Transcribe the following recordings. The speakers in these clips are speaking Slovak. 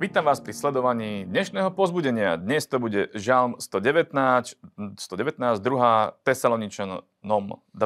Vítam vás pri sledovaní dnešného pozbudenia. Dnes to bude Žalm 119, 119 2. Tesaloničanom 2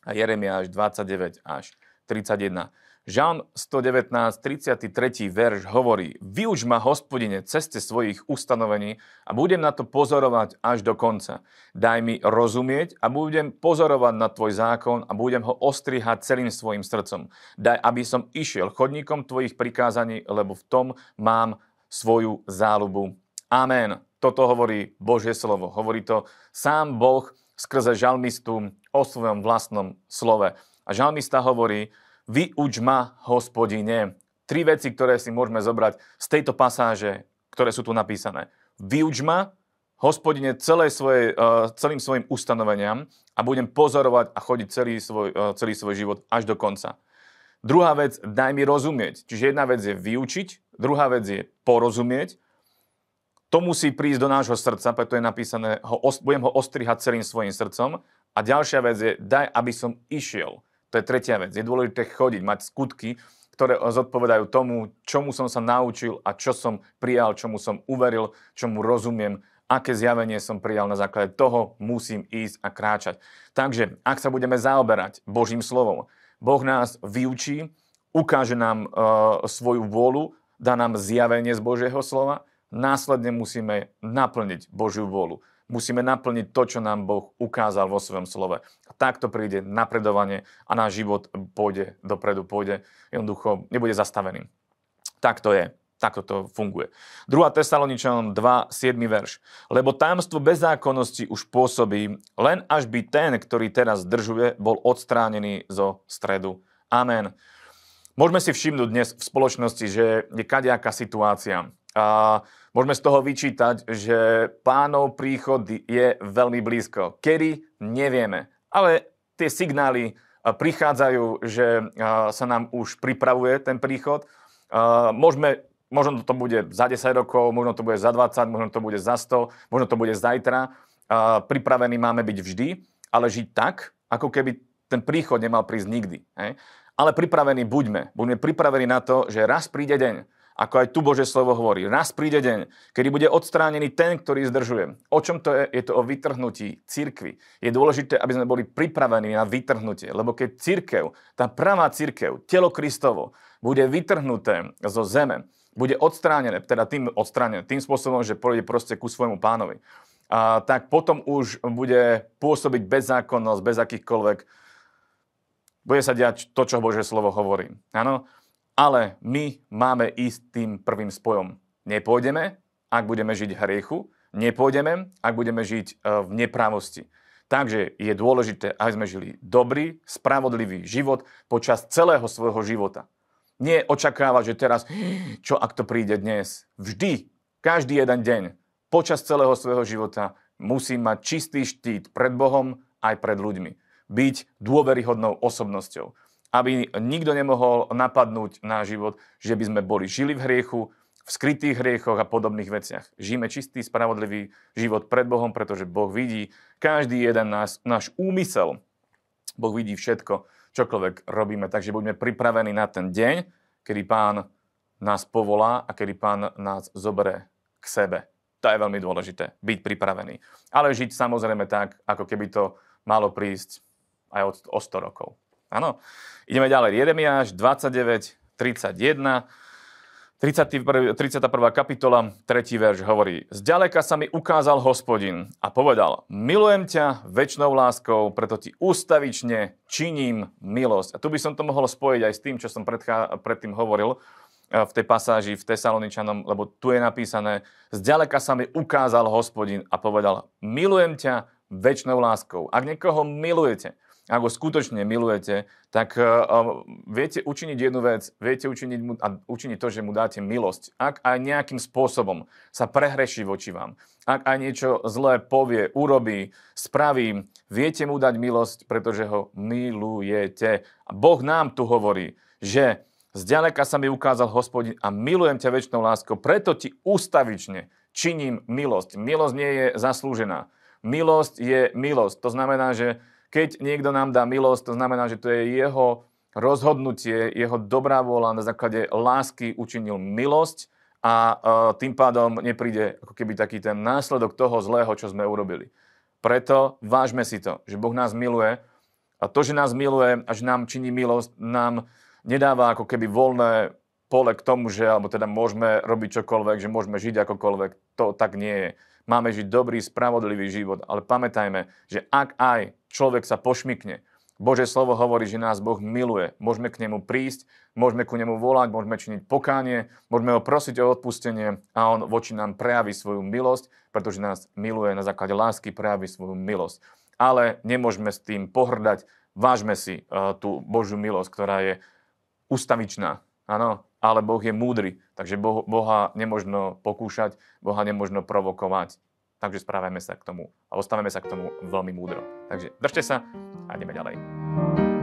a Jeremiáš 29 až 31. Žalm 119, 33. verš hovorí Využ ma, hospodine, ceste svojich ustanovení a budem na to pozorovať až do konca. Daj mi rozumieť a budem pozorovať na tvoj zákon a budem ho ostrihať celým svojim srdcom. Daj, aby som išiel chodníkom tvojich prikázaní, lebo v tom mám svoju záľubu. Amen. Toto hovorí Božie slovo. Hovorí to sám Boh skrze žalmistu o svojom vlastnom slove. A žalmista hovorí, Vyuč ma, hospodine. Tri veci, ktoré si môžeme zobrať z tejto pasáže, ktoré sú tu napísané. Vyuč ma, hospodine, celé svoje, uh, celým svojim ustanoveniam a budem pozorovať a chodiť celý svoj, uh, celý svoj život až do konca. Druhá vec, daj mi rozumieť. Čiže jedna vec je vyučiť, druhá vec je porozumieť. To musí prísť do nášho srdca, preto je napísané, ho, budem ho ostrihať celým svojim srdcom. A ďalšia vec je, daj, aby som išiel. To je tretia vec. Je dôležité chodiť, mať skutky, ktoré zodpovedajú tomu, čomu som sa naučil a čo som prijal, čomu som uveril, čomu rozumiem, aké zjavenie som prijal na základe toho, musím ísť a kráčať. Takže, ak sa budeme zaoberať Božím slovom, Boh nás vyučí, ukáže nám e, svoju vôľu, dá nám zjavenie z Božieho slova, následne musíme naplniť Božiu vôľu musíme naplniť to, čo nám Boh ukázal vo svojom slove. A takto príde napredovanie a náš život pôjde dopredu, pôjde jednoducho, nebude zastavený. Tak to je. Takto to funguje. 2. Tesaloničanom 2, 7. verš. Lebo tajomstvo bezzákonnosti už pôsobí, len až by ten, ktorý teraz zdržuje, bol odstránený zo stredu. Amen. Môžeme si všimnúť dnes v spoločnosti, že je kadejaká situácia. A môžeme z toho vyčítať, že pánov príchod je veľmi blízko. Kedy? Nevieme. Ale tie signály prichádzajú, že sa nám už pripravuje ten príchod. Môžeme, možno to bude za 10 rokov, možno to bude za 20, možno to bude za 100, možno to bude zajtra. Pripravení máme byť vždy, ale žiť tak, ako keby ten príchod nemal prísť nikdy. Ale pripravení buďme. Buďme pripravení na to, že raz príde deň, ako aj tu Bože slovo hovorí. Raz príde deň, kedy bude odstránený ten, ktorý zdržuje. O čom to je? Je to o vytrhnutí cirkvy. Je dôležité, aby sme boli pripravení na vytrhnutie, lebo keď cirkev, tá pravá cirkev, telo Kristovo, bude vytrhnuté zo zeme, bude odstránené, teda tým odstránené, tým spôsobom, že pôjde proste ku svojmu pánovi, a tak potom už bude pôsobiť bezzákonnosť, bez akýchkoľvek bude sa diať to, čo Bože slovo hovorí. Áno? Ale my máme ísť tým prvým spojom. Nepôjdeme, ak budeme žiť hriechu, nepôjdeme, ak budeme žiť e, v neprávosti. Takže je dôležité, aby sme žili dobrý, spravodlivý život počas celého svojho života. Nie očakávať, že teraz, čo ak to príde dnes. Vždy, každý jeden deň, počas celého svojho života musím mať čistý štít pred Bohom aj pred ľuďmi. Byť dôveryhodnou osobnosťou aby nikto nemohol napadnúť na život, že by sme boli žili v hriechu, v skrytých hriechoch a podobných veciach. Žijeme čistý, spravodlivý život pred Bohom, pretože Boh vidí každý jeden nás, náš úmysel. Boh vidí všetko, čokoľvek robíme. Takže buďme pripravení na ten deň, kedy Pán nás povolá a kedy Pán nás zoberie k sebe. To je veľmi dôležité, byť pripravený. Ale žiť samozrejme tak, ako keby to malo prísť aj o 100 rokov. Áno. Ideme ďalej. Jeremiáš 29, 31. 31, 31. kapitola, 3. verš hovorí Zďaleka sa mi ukázal hospodin a povedal Milujem ťa väčšnou láskou, preto ti ústavične činím milosť. A tu by som to mohol spojiť aj s tým, čo som predchá, predtým hovoril eh, v tej pasáži v Tesaloničanom, lebo tu je napísané Zďaleka sa mi ukázal hospodin a povedal Milujem ťa väčšnou láskou. Ak niekoho milujete, ak ho skutočne milujete, tak uh, viete učiniť jednu vec, viete učiniť, mu, a učiniť to, že mu dáte milosť. Ak aj nejakým spôsobom sa prehreší voči vám, ak aj niečo zlé povie, urobí, spraví, viete mu dať milosť, pretože ho milujete. A Boh nám tu hovorí, že zďaleka sa mi ukázal hospodin a milujem ťa väčšnou láskou, preto ti ústavične činím milosť. Milosť nie je zaslúžená. Milosť je milosť. To znamená, že keď niekto nám dá milosť, to znamená, že to je jeho rozhodnutie, jeho dobrá vôľa na základe lásky učinil milosť a uh, tým pádom nepríde ako keby taký ten následok toho zlého, čo sme urobili. Preto vážme si to, že Boh nás miluje a to, že nás miluje a že nám činí milosť, nám nedáva ako keby voľné pole k tomu, že alebo teda môžeme robiť čokoľvek, že môžeme žiť akokoľvek. To tak nie je. Máme žiť dobrý, spravodlivý život, ale pamätajme, že ak aj človek sa pošmikne, Bože slovo hovorí, že nás Boh miluje. Môžeme k nemu prísť, môžeme ku nemu volať, môžeme činiť pokánie, môžeme ho prosiť o odpustenie a on voči nám prejaví svoju milosť, pretože nás miluje na základe lásky, prejaví svoju milosť. Ale nemôžeme s tým pohrdať. Vážme si uh, tú Božiu milosť, ktorá je ustavičná. Áno, ale Boh je múdry, takže Boha nemožno pokúšať, Boha nemožno provokovať. Takže správajme sa k tomu a ostavíme sa k tomu veľmi múdro. Takže držte sa a ideme ďalej.